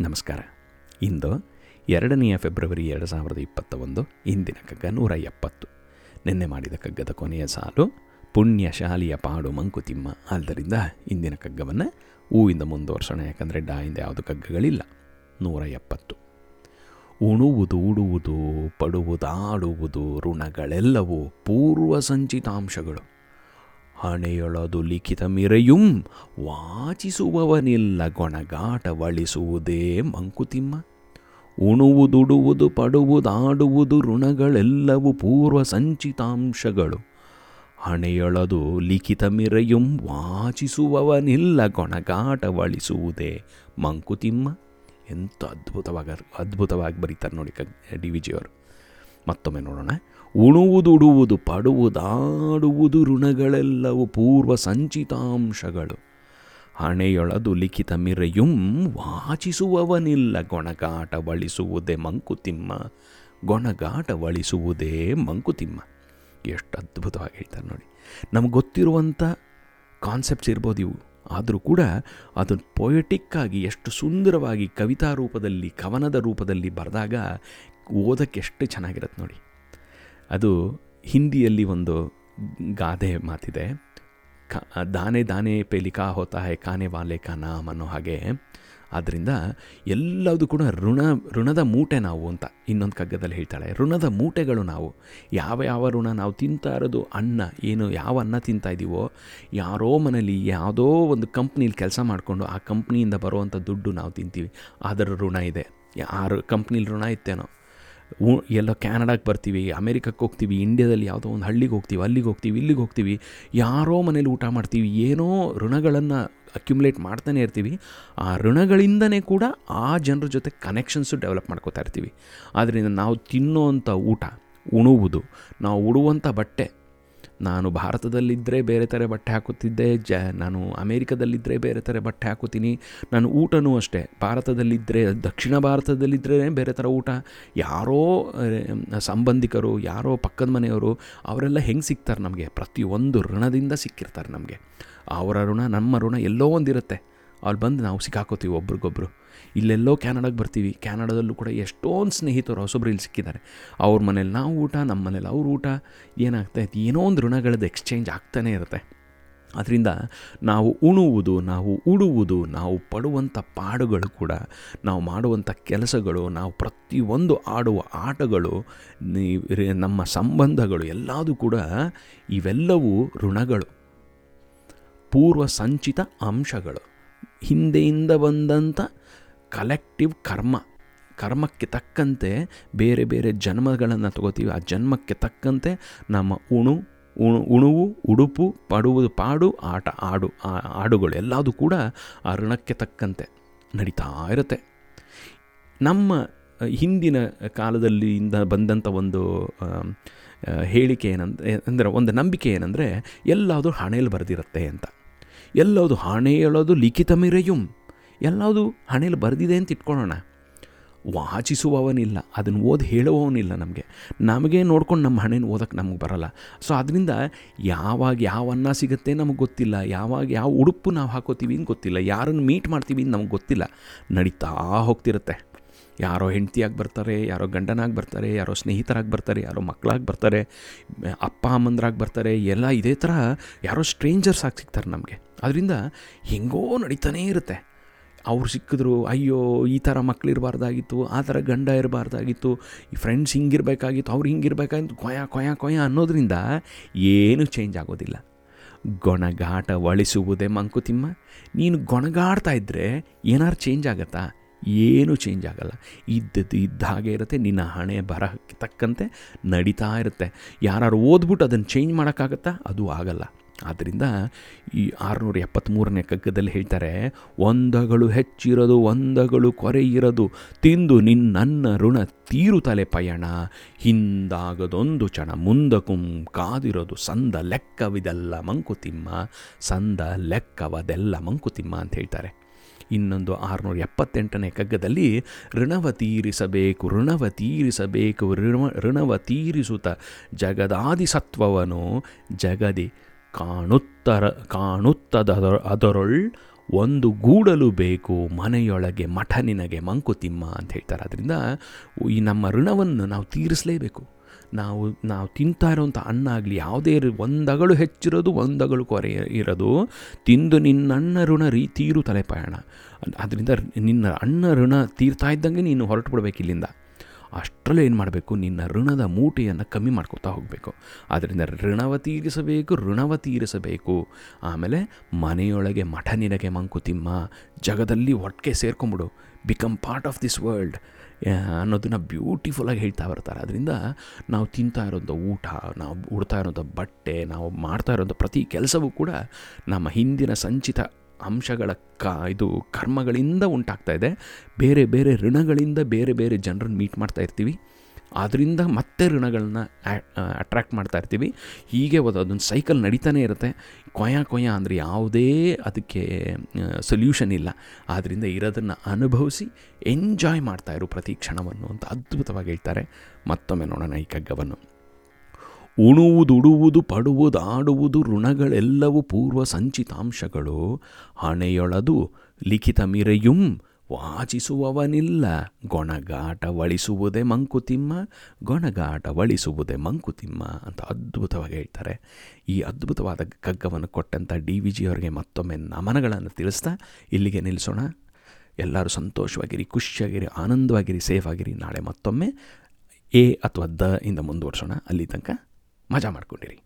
ನಮಸ್ಕಾರ. ಇಂದು ಎರಡನೆಯ ಫೆಬ್ರವರಿ ಎರಡು ಸಾವಿರದ ಇಪ್ಪತ್ತ ಒಂದು ಇಂದಿನ ಕಗ್ಗ ನೂರ ಎಪ್ಪತ್ತು. ನಿನ್ನೆ ಮಾಡಿದ ಕಗ್ಗದ ಕೊನೆಯ ಸಾಲು ಪುಣ್ಯಶಾಲಿಯ ಪಾಡು ಮಂಕುತಿಮ್ಮ. ಆದ್ದರಿಂದ ಇಂದಿನ ಕಗ್ಗವನ್ನು ಹೂವಿಂದ ಮುಂದುವರ್ಸೋಣ, ಯಾಕಂದರೆ ಡಾಯಿಂದ ಯಾವುದು ಕಗ್ಗಗಳಿಲ್ಲ. ನೂರ ಎಪ್ಪತ್ತು. ಉಣುವುದು, ಉಡುವುದು ಪಡುವುದಾಡುವುದು ಋಣಗಳೆಲ್ಲವೂ ಪೂರ್ವ ಸಂಚಿತಾಂಶಗಳು ಹಣೆಯೊಳದು ಲಿಖಿತ ಮಿರೆಯುಂ ವಾಚಿಸುವವನಿಲ್ಲ ಗೊಣಗಾಟವಳಿಸುವುದೇ ಮಂಕುತಿಮ್ಮ. ಉಣುವುದುಡುವುದು ಪಡುವುದಾಡುವುದು ಋಣಗಳೆಲ್ಲವೂ ಪೂರ್ವ ಸಂಚಿತಾಂಶಗಳು. ಹಣೆಯೊಳದು ಲಿಖಿತ ಮಿರೆಯುಂ ವಾಚಿಸುವವನಿಲ್ಲ ಗೊಣಗಾಟವಳಿಸುವುದೇ ಮಂಕುತಿಮ್ಮ. ಎಂಥ ಅದ್ಭುತವಾಗ, ಅದ್ಭುತವಾಗಿ ಬರೀತಾರೆ ನೋಡಿ ಕ, ಡಿ ವಿ ಜಿಯವರು. ಮತ್ತೊಮ್ಮೆ ನೋಡೋಣ. ಉಣುವುದುಡುವುದು, ಪಡುವುದಾಡುವುದು ಋಣಗಳೆಲ್ಲವೂ ಪೂರ್ವ ಸಂಚಿತಾಂಶಗಳು. ಹಣೆಯೊಳದು ಲಿಖಿತ ಮಿರೆಯುಂ ವಾಚಿಸುವವನಿಲ್ಲ, ಗೊಣಗಾಟವಳಿಸುವುದೇ ಮಂಕುತಿಮ್ಮ ಗೊಣಗಾಟವಳಿಸುವುದೇ ಮಂಕುತಿಮ್ಮ. ಎಷ್ಟು ಅದ್ಭುತವಾಗಿ ಹೇಳ್ತಾರೆ ನೋಡಿ. ನಮ್ಗೆ ಗೊತ್ತಿರುವಂಥ ಕಾನ್ಸೆಪ್ಟ್ಸ್ ಇರ್ಬೋದು ಇವು. ಆದರೂ ಕೂಡ ಅದನ್ನು ಪೊಯೆಟಿಕ್ಕಾಗಿ ಎಷ್ಟು ಸುಂದರವಾಗಿ ಕವಿತಾ ರೂಪದಲ್ಲಿ, ಕವನದ ರೂಪದಲ್ಲಿ ಬರೆದಾಗ ಓದೋಕ್ಕೆ ಎಷ್ಟು ಚೆನ್ನಾಗಿರುತ್ತೆ ನೋಡಿ. ಅದು ಹಿಂದಿಯಲ್ಲಿ ಒಂದು ಗಾದೆ ಮಾತಿದೆ. ಕ, ದಾನೆ ದಾನೆ ಪೇಲಿಕಾ ಹೋತಾ ಹೇ, ಕಾನೆ ವಾಲೆ ಕಾ ಅನ್ನೋ ಹಾಗೆ. ಆದ್ದರಿಂದ ಎಲ್ಲದು ಕೂಡ ಋಣ, ಋಣದ ಮೂಟೆ ನಾವು ಅಂತ ಇನ್ನೊಂದು ಕಗ್ಗದಲ್ಲಿ ಹೇಳ್ತಾಳೆ. ಋಣದ ಮೂಟೆಗಳು ನಾವು. ಯಾವ ಯಾವ ಋಣ ನಾವು ತಿಂತಾ ಇರೋದು? ಅನ್ನ, ಏನು, ಯಾವ ಅನ್ನ ತಿಂತಾ ಇದ್ದೀವೋ ಯಾರೋ ಮನೇಲಿ ಯಾವುದೋ ಒಂದು ಕಂಪ್ನೀಲಿ ಕೆಲಸ ಮಾಡಿಕೊಂಡು ಆ ಕಂಪ್ನಿಯಿಂದ ಬರುವಂಥ ದುಡ್ಡು ನಾವು ತಿಂತೀವಿ. ಅದರ ಋಣ ಇದೆ. ಯಾರು, ಕಂಪ್ನಿಲಿ ಋಣ ಇತ್ತೇನೋ? ಎಲ್ಲೋ ಕ್ಯಾನಡಾಗೆ ಬರ್ತೀವಿ ಅಮೇರಿಕಕ್ಕೆ ಹೋಗ್ತೀವಿ, ಇಂಡ್ಯಾದಲ್ಲಿ ಯಾವುದೋ ಒಂದು ಹಳ್ಳಿಗೆ ಹೋಗ್ತೀವಿ, ಅಲ್ಲಿಗೆ ಹೋಗ್ತೀವಿ, ಇಲ್ಲಿಗೆ ಹೋಗ್ತೀವಿ, ಯಾರೋ ಮನೇಲಿ ಊಟ ಮಾಡ್ತೀವಿ, ಏನೋ ಋಣಗಳನ್ನು ಅಕ್ಯುಮುಲೇಟ್ ಮಾಡ್ತಾನೆ ಇರ್ತೀವಿ, ಆ ಋಣಗಳಿಂದನೇ ಕೂಡ ಆ ಜನರ ಜೊತೆ ಕನೆಕ್ಷನ್ಸು ಡೆವಲಪ್ ಮಾಡ್ಕೋತಾ ಇರ್ತೀವಿ. ಆದ್ದರಿಂದ ನಾವು ತಿನ್ನೋವಂಥ ಊಟ, ಉಣುವುದು, ನಾವು ಉಡುವಂಥ ಬಟ್ಟೆ ನಾನು ಭಾರತದಲ್ಲಿದ್ದರೆ ಬೇರೆ ಥರ ಬಟ್ಟೆ ಹಾಕುತ್ತಿದ್ದೆ, ಜ, ನಾನು ಅಮೇರಿಕದಲ್ಲಿದ್ದರೆ ಬೇರೆ ಥರ ಬಟ್ಟೆ ಹಾಕುತ್ತೀನಿ. ನಾನು ಊಟನೂ ಅಷ್ಟೇ, ಭಾರತದಲ್ಲಿದ್ದರೆ, ದಕ್ಷಿಣ ಭಾರತದಲ್ಲಿದ್ದರೆ ಬೇರೆ ಥರ ಊಟ. ಯಾರೋ ಸಂಬಂಧಿಕರು, ಯಾರೋ ಪಕ್ಕದ ಮನೆಯವರು ಅವರೆಲ್ಲ ಹೆಂಗೆ ಸಿಗ್ತಾರೆ ನಮಗೆ? ಪ್ರತಿಯೊಂದು ಋಣದಿಂದ ಸಿಕ್ಕಿರ್ತಾರೆ ನಮಗೆ. ಅವರ ಋಣ, ನಮ್ಮ ಋಣ ಎಲ್ಲೋ ಒಂದಿರುತ್ತೆ. ಅಲ್ಲಿ ಬಂದು ನಾವು ಸಿಕ್ಕಾಕೋತೀವಿ ಒಬ್ರಿಗೊಬ್ರು. ಇಲ್ಲೆಲ್ಲೋ ಕ್ಯಾನಡಾಗೆ ಬರ್ತೀವಿ. ಕ್ಯಾನಡಾದಲ್ಲೂ ಕೂಡ ಎಷ್ಟೊಂದು ಸ್ನೇಹಿತರು ಹೊಸೊಬ್ರು ಇಲ್ಲಿ ಸಿಕ್ಕಿದ್ದಾರೆ. ಅವ್ರ ಮನೇಲಿ ನಾವು ಊಟ ನಮ್ಮ ಮನೇಲಿ ಅವ್ರ ಊಟ. ಏನಾಗ್ತೈತೆ ಏನೋ ಒಂದು ಋಣಗಳದ್ದು ಎಕ್ಸ್ಚೇಂಜ್ ಆಗ್ತಾನೇ ಇರುತ್ತೆ. ಅದರಿಂದ ನಾವು ಉಣುವುದು, ನಾವು ಉಡುವುದು, ನಾವು ಪಡುವಂಥ ಪಾಡುಗಳು ಕೂಡ, ನಾವು ಮಾಡುವಂಥ ಕೆಲಸಗಳು, ನಾವು ಪ್ರತಿಯೊಂದು ಆಡುವ ಆಟಗಳು ನಮ್ಮ ಸಂಬಂಧಗಳು ಎಲ್ಲದೂ ಕೂಡ ಇವೆಲ್ಲವೂ ಋಣಗಳು. ಪೂರ್ವ ಸಂಚಿತ ಅಂಶಗಳು. ಹಿಂದೆಯಿಂದ ಬಂದಂಥ ಕಲೆಕ್ಟಿವ್ ಕರ್ಮ ಕರ್ಮಕ್ಕೆ ತಕ್ಕಂತೆ ಬೇರೆ ಬೇರೆ ಜನ್ಮಗಳನ್ನು ತಗೋತೀವಿ. ಆ ಜನ್ಮಕ್ಕೆ ತಕ್ಕಂತೆ ನಮ್ಮ ಉಣು ಉಣು, ಉಣುವು, ಉಡುಪು, ಪಡುವುದು ಪಾಡು, ಆಟ, ಆಡು ಆಡುಗಳು ಎಲ್ಲದೂ ಕೂಡ ಆ ಋಣಕ್ಕೆ ತಕ್ಕಂತೆ ನಡೀತಾ ಇರುತ್ತೆ. ನಮ್ಮ, ಹಿಂದಿನ ಕಾಲದಲ್ಲಿಂದ ಬಂದಂಥ ಒಂದು ಹೇಳಿಕೆ ಏನಂದರೆ, ಅಂದರೆ ಒಂದು ನಂಬಿಕೆ ಏನಂದರೆ ಎಲ್ಲಾದರೂ ಹಣೆಯಲ್ಲಿ ಬರೆದಿರುತ್ತೆ ಅಂತ. ಎಲ್ಲದು ಹೇಳೋದು ಲಿಖಿತ ಮಿರೆಯುಂ. ಎಲ್ಲದು ಹಣೆಯಲ್ಲಿ ಬರೆದಿದೆ ಅಂತ ಇಟ್ಕೊಳ್ಳೋಣ ವಾಚಿಸುವವನಿಲ್ಲ, ಅದನ್ನು ಓದಿ ಹೇಳುವವನಿಲ್ಲ ನಮಗೆ. ನಮಗೆ ನೋಡ್ಕೊಂಡು ನಮ್ಮ ಹಣೆನ ಓದೋಕ್ಕೆ ನಮಗೆ ಬರಲ್ಲ. ಸೊ ಅದರಿಂದ ಯಾವಾಗ ಯಾವ ಅನ್ನ ಸಿಗುತ್ತೆ ನಮಗೆ ಗೊತ್ತಿಲ್ಲ, ಯಾವಾಗ ಯಾವ ಉಡುಪು ನಾವು ಹಾಕೋತೀವಿ ಅಂತ ಗೊತ್ತಿಲ್ಲ, ಯಾರನ್ನು ಮೀಟ್ ಮಾಡ್ತೀವಿ ಅಂತ ನಮಗೆ ಗೊತ್ತಿಲ್ಲ. ನಡೀತಾ ಹೋಗ್ತಿರುತ್ತೆ. ಯಾರೋ ಹೆಂಡತಿಯಾಗಿ ಬರ್ತಾರೆ, ಯಾರೋ ಗಂಡನಾಗಿ ಬರ್ತಾರೆ, ಯಾರೋ ಸ್ನೇಹಿತರಾಗಿ ಬರ್ತಾರೆ, ಯಾರೋ ಮಕ್ಕಳಾಗಿ ಬರ್ತಾರೆ, ಅಪ್ಪ, ಅಮ್ಮಂದ್ರಾಗಿ ಬರ್ತಾರೆ, ಎಲ್ಲ ಇದೇ ಥರ ಯಾರೋ ಸ್ಟ್ರೇಂಜರ್ಸ್ ಆಗಿ ಸಿಗ್ತಾರೆ ನಮಗೆ. ಅದರಿಂದ ಹೆಂಗೋ ನಡೀತಾನೇ ಇರುತ್ತೆ. ಅವ್ರು ಸಿಕ್ಕಿದ್ರು, ಅಯ್ಯೋ, ಈ ಥರ ಮಕ್ಕಳಿರಬಾರ್ದಾಗಿತ್ತು ಆ ಥರ ಗಂಡ ಇರಬಾರ್ದಾಗಿತ್ತು, ಈ ಫ್ರೆಂಡ್ಸ್ ಹಿಂಗಿರಬೇಕಾಗಿತ್ತು, ಅವ್ರು ಹಿಂಗಿರ್ಬೇಕಾಗಿತ್ತು, ಕೊಯ ಕೊಯ ಕೊಯ ಅನ್ನೋದ್ರಿಂದ ಏನೂ ಚೇಂಜ್ ಆಗೋದಿಲ್ಲ. ಗೊಣಗಾಟ ಒಳಿಸುವುದೇ ಮಂಕುತಿಮ್ಮ. ನೀನು ಗೊಣಗಾಡ್ತಾ ಇದ್ದರೆ ಏನಾರು ಚೇಂಜ್ ಆಗತ್ತಾ? ಏನೂ ಚೇಂಜ್ ಆಗಲ್ಲ. ಇದ್ದದ್ದು ಇದ್ದ ಹಾಗೆ ಇರುತ್ತೆ, ನಿನ್ನ ಹಣೆ ಬರಕ್ಕೆ ತಕ್ಕಂತೆ ನಡೀತಾ ಇರುತ್ತೆ. ಯಾರು ಓದ್ಬಿಟ್ಟು ಅದನ್ನು ಚೇಂಜ್ ಮಾಡೋಕ್ಕಾಗತ್ತಾ? ಅದು ಆಗಲ್ಲ. ಆದ್ದರಿಂದ ಈ ಆರುನೂರ ಎಪ್ಪತ್ತ್ಮೂರನೇ ಕಗ್ಗದಲ್ಲಿ ಹೇಳ್ತಾರೆ, ಒಂದಗಳು ಹೆಚ್ಚಿರೋದು, ಒಂದಗಳು ಕೊರೆ ಇರೋದು ತಿಂದು ನಿನ್ನ ಋಣ ತೀರುತ್ತಲೆ ಪಯಣ. ಹಿಂದಾಗದೊಂದು ಚಣ ಮುಂದಕುಂ ಕಾದಿರೋದು. ಸಂದ ಲೆಕ್ಕವಿದೆಲ್ಲ ಮಂಕುತಿಮ್ಮ, ಸಂದ ಲೆಕ್ಕವದೆಲ್ಲ ಮಂಕುತಿಮ್ಮ ಅಂತ ಹೇಳ್ತಾರೆ. ಇನ್ನೊಂದು ಆರುನೂರ ಎಪ್ಪತ್ತೆಂಟನೇ ಕಗ್ಗದಲ್ಲಿ ಋಣವ ತೀರಿಸಬೇಕು ಋಣವ ತೀರಿಸಬೇಕು ಋಣ ಋಣವ ತೀರಿಸುತ್ತ ಜಗದಾದಿ ಸತ್ವವನು ಜಗದಿ ಕಾಣುತ್ತರ, ಕಾಣುತ್ತದ ಅದರೊಳ್ ಒಂದು ಗೂಡಲು ಬೇಕು, ಮನೆಯೊಳಗೆ ಮಠ ನಿನಗೆ ಮಂಕುತಿಮ್ಮ ಅಂತ ಹೇಳ್ತಾರೆ. ಅದರಿಂದ ಈ ನಮ್ಮ ಋಣವನ್ನು ನಾವು ತೀರಿಸಲೇಬೇಕು. ನಾವು ನಾವು ತಿಂತಾ ಇರೋವಂಥ ಅನ್ನ ಆಗಲಿ, ಯಾವುದೇ ಒಂದಗಳು ಹೆಚ್ಚಿರೋದು, ಒಂದಗಳು ಕೊರೆ ಇರೋದು, ತಿಂದು ನಿನ್ನ ಅಣ್ಣ ಋಣ ರೀ, ತೀರು ತಲೆಪಾಯಣ. ಅದರಿಂದ ನಿನ್ನ ಅಣ್ಣ ಋಣ ತೀರ್ತಾ ಇದ್ದಂಗೆ ನೀನು ಹೊರಟು ಬಿಡಬೇಕು ಇಲ್ಲಿಂದ. ಅಷ್ಟರಲ್ಲೇ ಏನು ಮಾಡಬೇಕು? ನಿನ್ನ ಋಣದ ಮೂಟೆಯನ್ನು ಕಮ್ಮಿ ಮಾಡ್ಕೋತಾ ಹೋಗಬೇಕು. ಆದ್ದರಿಂದ ಋಣವ ತೀರಿಸಬೇಕು ಋಣವ ತೀರಿಸಬೇಕು. ಆಮೇಲೆ ಮನೆಯೊಳಗೆ ಮಠ ನಿನಗೆ ಮಂಕುತಿಮ್ಮ, ಜಗದಲ್ಲಿ ಒಟ್ಟಿಗೆ ಸೇರ್ಕೊಂಬಿಡು become part of this world ಅನ್ನೋದನ್ನು ಬ್ಯೂಟಿಫುಲ್ಲಾಗಿ ಹೇಳ್ತಾ ಬರ್ತಾರೆ. ಅದರಿಂದ ನಾವು ತಿಂತಾ ಇರೋಂಥ ಊಟ, ನಾವು ಉಡ್ತಾ ಇರೋಂಥ ಬಟ್ಟೆ, ನಾವು ಮಾಡ್ತಾ ಇರೋಂಥ ಪ್ರತಿ ಕೆಲಸವೂ ಕೂಡ ನಮ್ಮ ಹಿಂದಿನ ಸಂಚಿತ ಅಂಶಗಳ ಕ, ಇದು ಕರ್ಮಗಳಿಂದ ಉಂಟಾಗ್ತಾ ಇದೆ. ಬೇರೆ ಬೇರೆ ಋಣಗಳಿಂದ ಬೇರೆ ಬೇರೆ ಜನರನ್ನು ಮೀಟ್ ಮಾಡ್ತಾ ಇರ್ತೀವಿ. ಆದ್ದರಿಂದ ಮತ್ತೆ ಋಣಗಳನ್ನ ಅಟ್ರ್ಯಾಕ್ಟ್ ಮಾಡ್ತಾ ಇರ್ತೀವಿ. ಹೀಗೆ ಒಂದು ಅದೊಂದು ಸೈಕಲ್ ನಡೀತಾನೆ ಇರುತ್ತೆ. ಕೊಯ ಕೊಯ ಅಂದರೆ ಯಾವುದೇ ಅದಕ್ಕೆ ಸೊಲ್ಯೂಷನ್ ಇಲ್ಲ. ಆದ್ದರಿಂದ ಇರೋದನ್ನು ಅನುಭವಿಸಿ ಎಂಜಾಯ್ ಮಾಡ್ತಾಯಿರು ಪ್ರತಿ ಕ್ಷಣವನ್ನು ಅಂತ ಅದ್ಭುತವಾಗಿ ಹೇಳ್ತಾರೆ. ಮತ್ತೊಮ್ಮೆ ನೋಡೋಣ ಈ ಕಗ್ಗವನ್ನು ಉಣುವುದುಡುವುದು ಪಡುವುದಾಡುವುದು ಋಣಗಳೆಲ್ಲವೂ ಪೂರ್ವ ಸಂಚಿತಾಂಶಗಳು. ಹಣೆಯೊಳದು ಲಿಖಿತ ಮಿರೆಯುಂ ವಾಚಿಸುವವನಿಲ್ಲ. ಗೊಣಗಾಟವಳಿಸುವುದೇ ಮಂಕುತಿಮ್ಮ ಗೊಣಗಾಟವಳಿಸುವುದೇ ಮಂಕುತಿಮ್ಮ ಅಂತ ಅದ್ಭುತವಾಗಿ ಹೇಳ್ತಾರೆ. ಈ ಅದ್ಭುತವಾದ ಕಗ್ಗವನ್ನು ಕೊಟ್ಟಂಥ ಡಿ ವಿ ಜಿ ಅವರಿಗೆ ಮತ್ತೊಮ್ಮೆ ನಮನಗಳನ್ನು ತಿಳಿಸ್ತಾ ಇಲ್ಲಿಗೆ ನಿಲ್ಲಿಸೋಣ. ಎಲ್ಲರೂ ಸಂತೋಷವಾಗಿರಿ, ಖುಷಿಯಾಗಿರಿ, ಆನಂದವಾಗಿರಿ ಸೇಫ್ ಆಗಿರಿ ನಾಳೆ ಮತ್ತೊಮ್ಮೆ ಎ ಅಥವಾ ದ ಇಂದ ಮುಂದುವರ್ಸೋಣ. ಅಲ್ಲಿ ತನಕ ಮಜಾ ಮಾಡ್ಕೊಂಡಿರಿ.